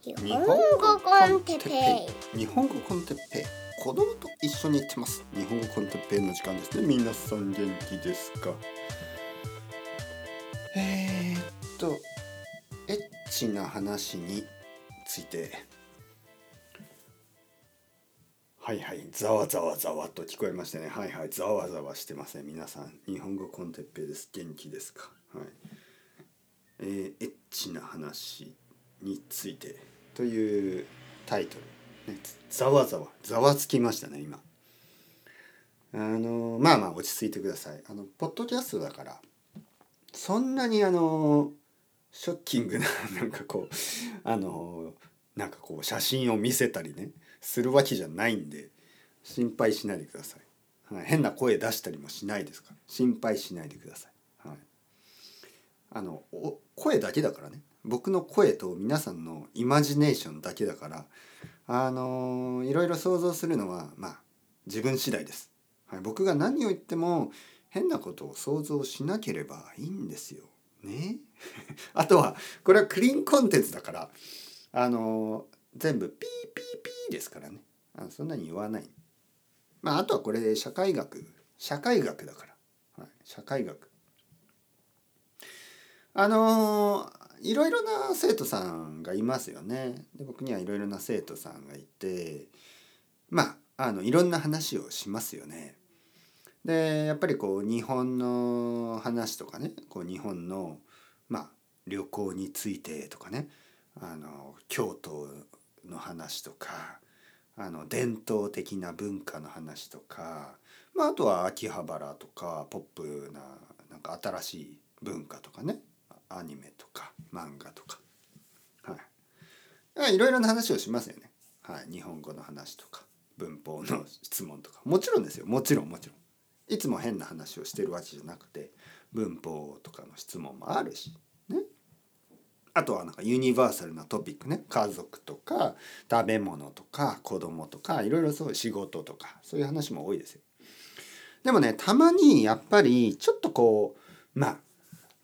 日本語コンテッペイ。日本語コンテッペイ。子供と一緒に行ってます。日本語コンテッペイの時間ですね。皆さん元気ですか？えー、っとエッチな話について。はいはい。ざわざわざわと聞こえましたね。はいはい。ざわざわしてません皆さん。日本語コンテッペイです。元気ですか？はい。えー、エッチな話についてというタイトル、ね、ざわざわ。ざわつきましたね今。あのまあまあ落ち着いてください。あのポッドキャストだからそんなにあのショッキングな なんかこうあのなんかこう写真を見せたりねするわけじゃないんで心配しないでください、はい、変な声出したりもしないですから心配しないでください、はい、あの声だけだからね。僕の声と皆さんのイマジネーションだけだからあのいろいろ想像するのはまあ自分次第です、はい、僕が何を言っても変なことを想像しなければいいんですよ。ね？あとはこれはクリーンコンテンツだからあの全部ピーピーピーですからね。あのそんなに言わない。まああとはこれ社会学。社会学だから、はい、社会学。あのいろいろな生徒さんがいますよね。で僕にはいろいろな生徒さんがいてまああのいろんな話をしますよね。でやっぱりこう日本の話とかねこう日本のまあ旅行についてとかねあの京都の話とかあの伝統的な文化の話とか、まあ、あとは秋葉原とかポップななんか新しい文化とかねアニメとか漫画とか。はい。いろいろな話をしますよね。はい。日本語の話とか文法の質問とか。もちろんですよ。もちろんもちろん。いつも変な話をしてるわけじゃなくて文法とかの質問もあるし。ね。あとはなんかユニバーサルなトピックね。家族とか食べ物とか子供とかいろいろそう仕事とかそういう話も多いですよ。でもねたまにやっぱりちょっとこうまあ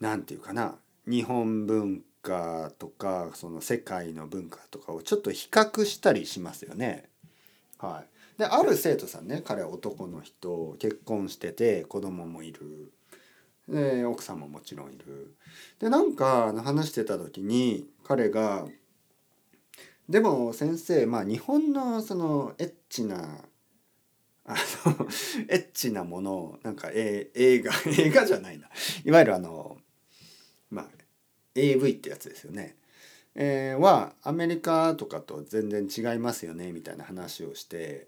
なんていうかな。日本文化とかその世界の文化とかをちょっと比較したりしますよね。はい、である生徒さんね彼は男の人結婚してて子供もいるで奥さんももちろんいる。でなんか話してた時に彼が「でも先生まあ日本のそのエッチなあの エッチなものなんか、え映画 映画じゃないないわゆるあの AV ってやつですよね、えー、はアメリカとかと全然違いますよねみたいな話をして。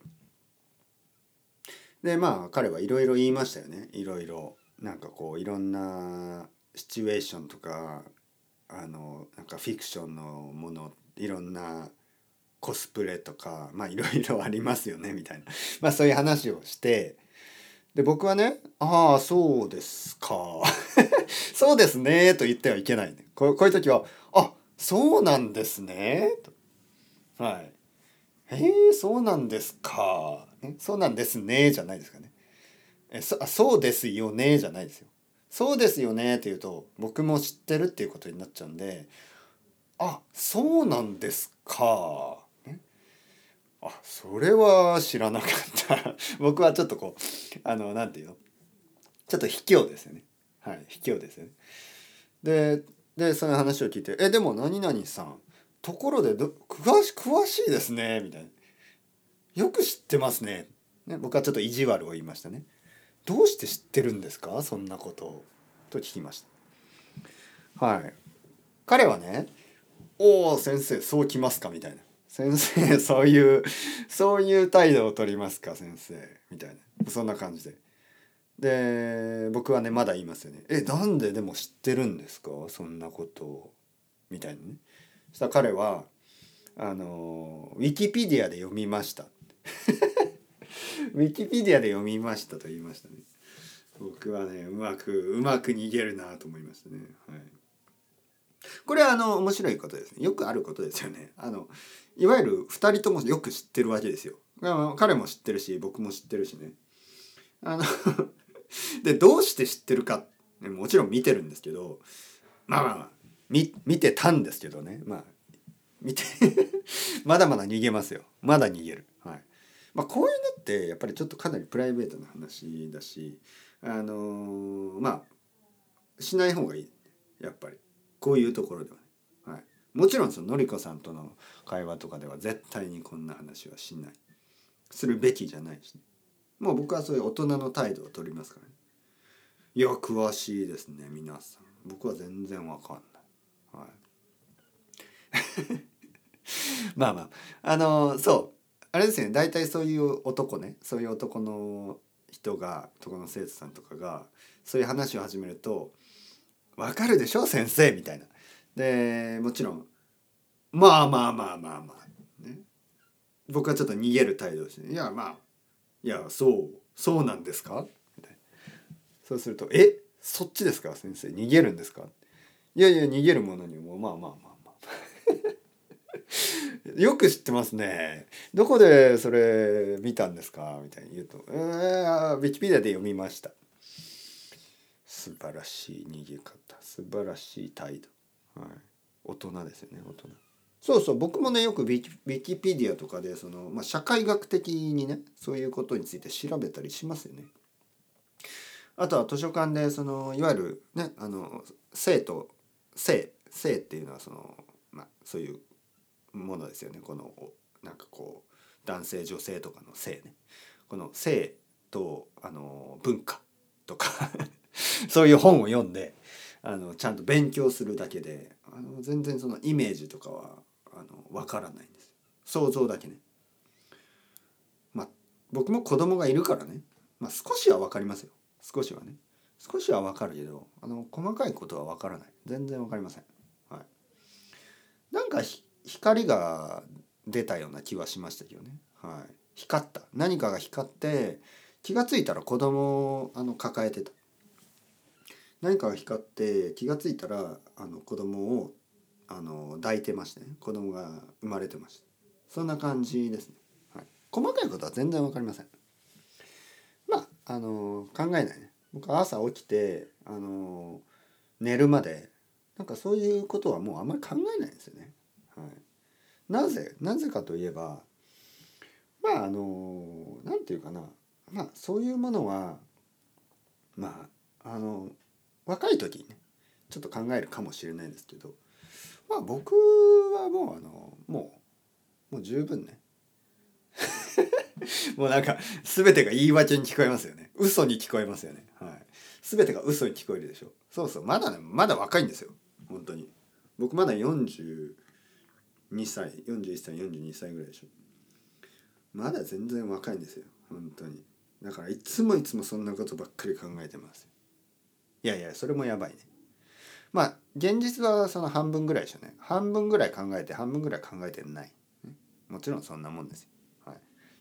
でまあ彼はいろいろ言いましたよね。いろいろなんかこういろんなシチュエーションとかあのなんかフィクションのものいろんなコスプレとかまあいろいろありますよねみたいな。まあそういう話をして。で僕はね「ああそうですか。そうですね」と言ってはいけない、ね、こうこういう時は「あそうなんですね」と「はいへえそうなんですか」「そうなんですね」じゃないですかね「えそそうですよね」じゃないですよ。そうですよねって言うと僕も知ってるっていうことになっちゃうんで「あそうなんですか」あそれは知らなかった。僕はちょっとこうあのなんていうの？ちょっと卑怯ですよね。はい卑怯ですよね。ででその話を聞いて「えでも何々さんところでど詳し詳しいですね」みたいな「よく知ってますね」ね僕はちょっと意地悪を言いましたね「どうして知ってるんですか？そんなことを」と聞きました。はい。彼はね「おお先生そうきますか」みたいな。先生そういうそういう態度を取りますか先生。みたいな。そんな感じで。で僕はねまだ言いますよね「えなんででも知ってるんですか？そんなことを」みたいなね。そしたら彼はあのウィキペディアで読みました。ウィキペディアで読みましたと言いましたね。僕はねうまくうまく逃げるなと思いましたね。はい。これはあの面白いことですね。よくあることですよね。あのいわゆる2人ともよく知ってるわけですよ。彼も知ってるし僕も知ってるしね。あの でどうして知ってるかもちろん見てるんですけどまあまあ見見てたんですけどね。まあ見て まだまだ逃げますよ。まだ逃げる。はい。まあこういうのってやっぱりちょっとかなりプライベートな話だしあのーまあしない方がいい。やっぱり。こういうところではね、はい、もちろんそののりこさんとの会話とかでは絶対にこんな話はしない。するべきじゃないし、ね、もう僕はそういう大人の態度を取りますからね。いや詳しいですね皆さん。僕は全然わかんない。はい。まあまあ。あのそう。あれですね。大体そういう男ね。そういう男の人が男の生徒さんとかがそういう話を始めると「わかるでしょ先生」みたいな。でもちろん「まあまあまあまあまあ」ね、僕はちょっと逃げる態度をして「いやまあいやそうそうなんですか?」みたいなそうすると「え？そっちですか？先生逃げるんですか?」いやいや逃げるものにもまあまあまあまあ よく知ってますね。どこでそれ見たんですか？みたいに言うと「えー、ウィキペディアで読みました」。素晴らしい逃げ方。素晴らしい態度、はい、大人ですよね大人。そうそう。僕もねよくウィキウィキペディアとかでその、まあ、社会学的にねそういうことについて調べたりしますよね。あとは図書館でそのいわゆるねあの性と性性っていうのはそのまあそういうものですよね。このなんかこう男性女性とかの性ね。この性とあの文化とか。そういう本を読んであのちゃんと勉強するだけであの全然そのイメージとかはあの分からないんです。想像だけね。まあ僕も子供がいるからね、まあ、少しは分かりますよ。少しはね。少しは分かるけどあの細かいことは分からない。全然分かりません。はい、なんか光が出たような気はしましたけどね。はい、光った。何かが光って気が付いたら子供をあの抱えてた。何かが光って気が付いたらあの子供をあの抱いてましてね。子供が生まれてましたそんな感じですね、はい、細かいことは全然わかりません。まああの考えないね。僕は朝起きてあの寝るまでなんかそういうことはもうあんまり考えないんですよね、はい、なぜなぜかといえばまああの何て言うかな。まあそういうものはまああの若い時にねちょっと考えるかもしれないんですけどまあ僕はもうあのもうもう十分ね。もうなんか全てが言い訳に聞こえますよね。嘘に聞こえますよね。はい。全てが嘘に聞こえるでしょ。そうそう。まだねまだ若いんですよ。本当に。僕まだ42歳41歳42歳ぐらいでしょ。まだ全然若いんですよ。本当に。だからいつもいつもそんなことばっかり考えてますいやいやそれもやばいね。まあ現実はその半分ぐらいでしょうね。半分ぐらい考えて半分ぐらい考えてない、もちろんそんなもんですよ、は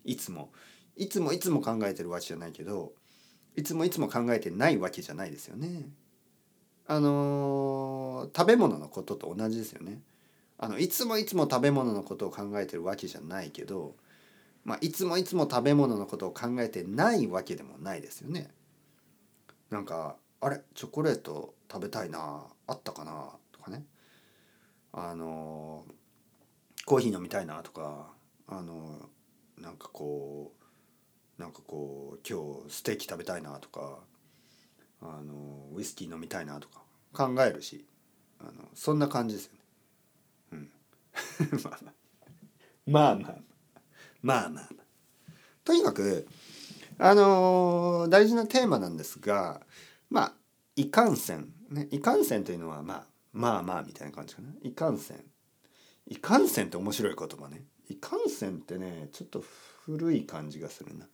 い、いつもいつもいつも考えてるわけじゃないけどいつもいつも考えてないわけじゃないですよね。あのー、食べ物のことと同じですよね。あのいつもいつも食べ物のことを考えてるわけじゃないけど、まあ、いつもいつも食べ物のことを考えてないわけでもないですよね。なんかあれチョコレート食べたいなあったかなとかね。あのコーヒー飲みたいなとかあのなんかこうなんかこう今日ステーキ食べたいなとかあのウイスキー飲みたいなとか考えるしあのそんな感じですよね。うん、まあまあ。まあまあまあ。とにかくあの、大事なテーマなんですがまあいかんせん、ね、いかんせんというのは、まあ、まあまあみたいな感じかな。いかんせん。いかんせんって面白い言葉ね。いかんせんってねちょっと古い感じがするな。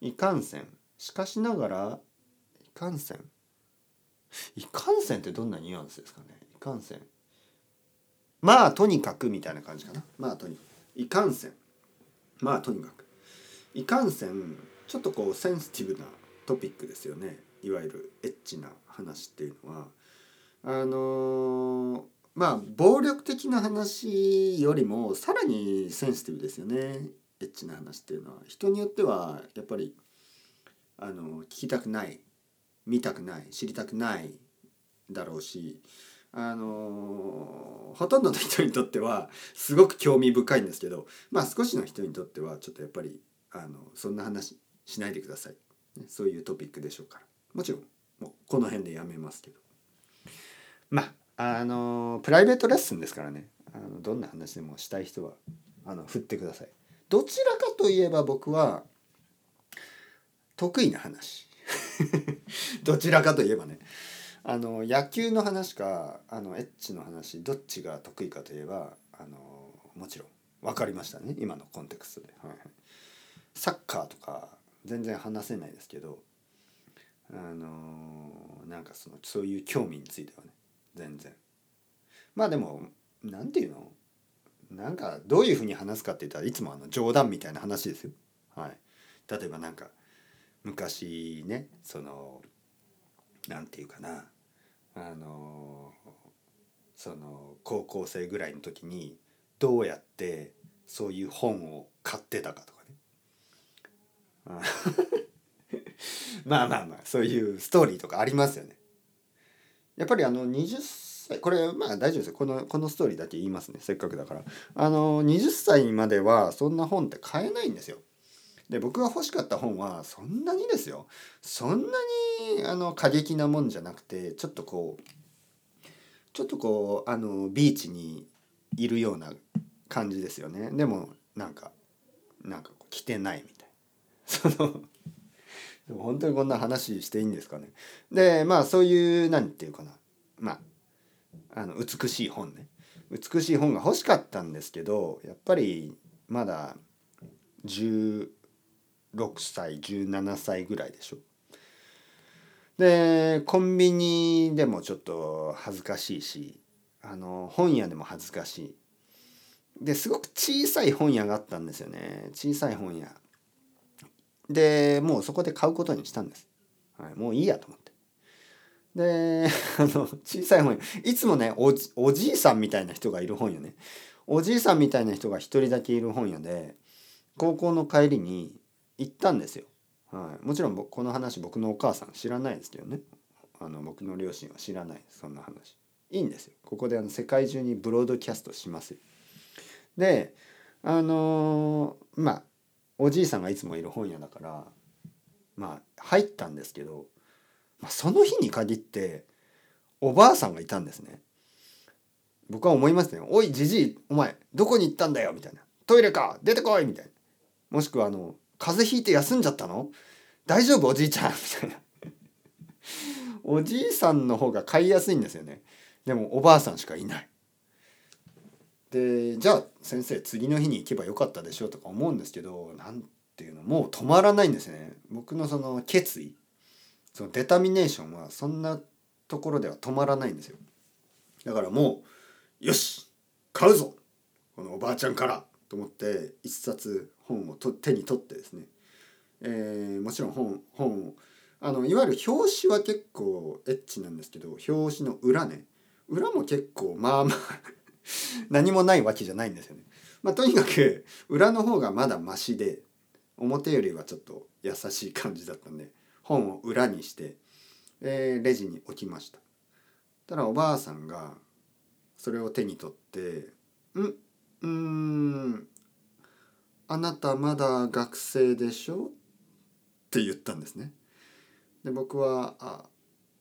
いかんせん。しかしながらいかんせん。いかんせんってどんなニュアンスですかね。いかんせん。まあとにかくみたいな感じかな。まあとにかく。いかんせん。まあとにかく。いかんせんちょっとこうセンシティブなトピックですよね。いわゆるエッチな話っていうのはあのー、まあ暴力的な話よりもさらにセンシティブですよね。エッチな話っていうのは。人によってはやっぱりあの聞きたくない見たくない知りたくないだろうしあのほとんどの人にとってはすごく興味深いんですけどまあ少しの人にとってはちょっとやっぱりあのそんな話しないでください、ね、そういうトピックでしょうから。もちろんもうこの辺でやめますけど。まああのプライベートレッスンですからね。あのどんな話でもしたい人はあの振ってください。どちらかといえば僕は得意な話。どちらかといえばね。あの野球の話かあのエッチの話どっちが得意かといえばあのもちろん分かりましたね。今のコンテクストで、はい、サッカーとか全然話せないですけどあのなんかそのそういう興味についてはね全然。まあでも何て言うの？なんかどういうふうに話すかって言ったらいつもあの冗談みたいな話ですよ。はい、例えばなんか昔ねそのなんていうかな。あのその高校生ぐらいの時にどうやってそういう本を買ってたかとかね。まあまあまあそういうストーリーとかありますよね。やっぱりあの20歳これまあ大丈夫ですよ。このこのストーリーだけ言いますね。せっかくだから。あの20歳まではそんな本って買えないんですよ。で僕が欲しかった本はそんなにですよ。そんなにあの過激なもんじゃなくてちょっとこうちょっとこうあのビーチにいるような感じですよね。でもなんかなんか着てないみたいそのでも本当にこんな話していいんですかねでまあそういう何て言うかなまああの美しい本ね美しい本が欲しかったんですけどやっぱりまだ16歳17歳ぐらいでしょ。でコンビニでもちょっと恥ずかしいしあの本屋でも恥ずかしい。ですごく小さい本屋があったんですよね小さい本屋。でもうそこで買うことにしたんです。はい、もういいやと思って。であの小さい本屋いつもねおじいさんみたいな人がいる本屋ねおじいさんみたいな人が一人だけいる本屋で高校の帰りに行ったんですよ。はい、もちろんこの話僕のお母さん知らないですけどねあの僕の両親は知らないそんな話いいんですよここであの世界中にブロードキャストしますよであのー、まあおじいさんがいつもいる本屋だからまあ入ったんですけど、まあ、その日に限っておばあさんがいたんですね。僕は思いますね「おいじじいお前どこに行ったんだよ」みたいな「トイレか？出てこい」みたいな。もしくはあの風邪ひいて休んじゃったの？大丈夫？おじいちゃん？みたいな。おじいさんの方が買いやすいんですよね。でもおばあさんしかいない。でじゃあ先生次の日に行けばよかったでしょとか思うんですけど何ていうのもう止まらないんですね。僕のその決意そのデタミネーションはそんなところでは止まらないんですよ。だからもうよし買うぞこのおばあちゃんからと思って一冊本をと手に取ってですね、えー、もちろん本本をあのいわゆる表紙は結構エッチなんですけど表紙の裏ね。裏も結構まあまあ何もないわけじゃないんですよね。まあ、とにかく裏の方がまだマシで表よりはちょっと優しい感じだったんで本を裏にして、えー、レジに置きました。ただおばあさんがそれを手に取って「ん？うんあなたまだ学生でしょ?」って言ったんですね。で僕は「あ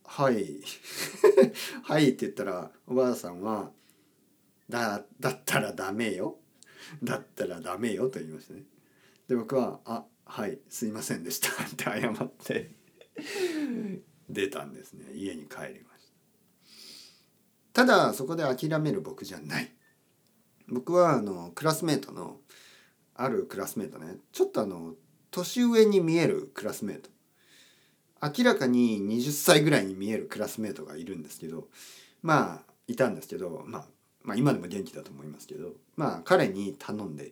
はい はい」って言ったらおばあさんは「だだったらダメよ」「だったらダメよ」と言いましたね。で僕は「あはいすいませんでした」って謝って出たんですね家に帰りました。ただそこで諦める僕じゃない。僕はあのクラスメートのあるクラスメートねちょっとあの年上に見えるクラスメート明らかに20歳ぐらいに見えるクラスメートがいるんですけどまあいたんですけど、まあ、まあ今でも元気だと思いますけどまあ彼に頼んで。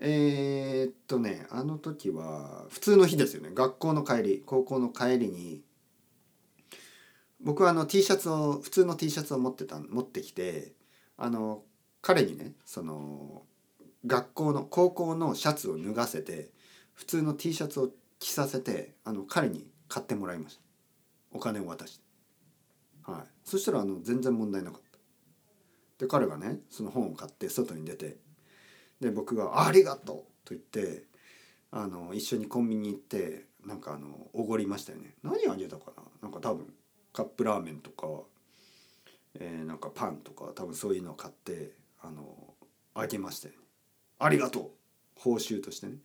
えー、っとねあの時は普通の日ですよね。学校の帰り高校の帰りに僕はあの T シャツを普通の T シャツを持ってた持ってきてあの彼にねその学校の高校のシャツを脱がせて普通の T シャツを着させてあの彼に買ってもらいました。お金を渡して。はい。そしたらあの全然問題なかった。で彼がねその本を買って外に出てで僕が「ありがとう」と言ってあの一緒にコンビニ行ってなんかあのおごりましたよね。何あげたかな？なんか多分カップラーメンとか、えー、なんかパンとか多分そういうのを買ってあのあげましたよね。ありがとう！報酬としてね。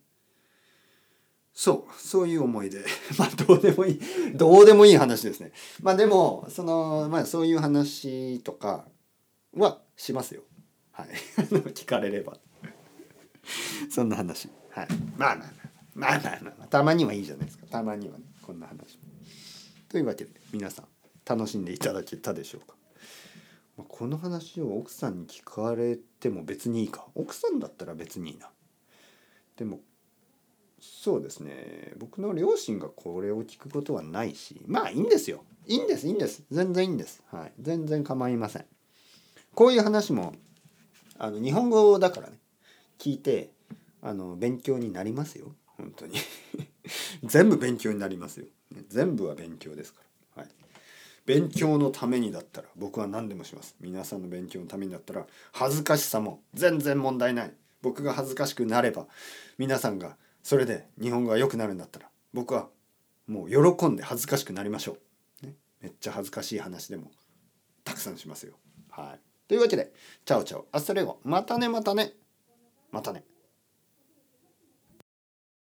そうそういう思いで。まあどうでもいいどうでもいい話ですね。まあでもそのまあそういう話とかはしますよ。はい。聞かれれば。そんな話。はい。まあまあまあ。まあまあまあ、たまにはいいじゃないですか。たまにはね。こんな話というわけで皆さん楽しんでいただけたでしょうか。まこの話を奥さんに聞かれても別にいいか。奥さんだったら別にいいな。でもそうですね。僕の両親がこれを聞くことはないし。まあいいんですよ。いいんですいいんです。全然いいんです。はい。全然構いません。こういう話もあの日本語だからね。聞いてあの勉強になりますよ。本当に。全部勉強になりますよ。全部は勉強ですから。はい。勉強のためにだったら僕は何でもします。皆さんの勉強のためにだったら恥ずかしさも全然問題ない。僕が恥ずかしくなれば皆さんがそれで日本語が良くなるんだったら僕はもう喜んで恥ずかしくなりましょう、ね、めっちゃ恥ずかしい話でもたくさんしますよ。はい。というわけで Chao chao。Hasta luego またねまたね。またね。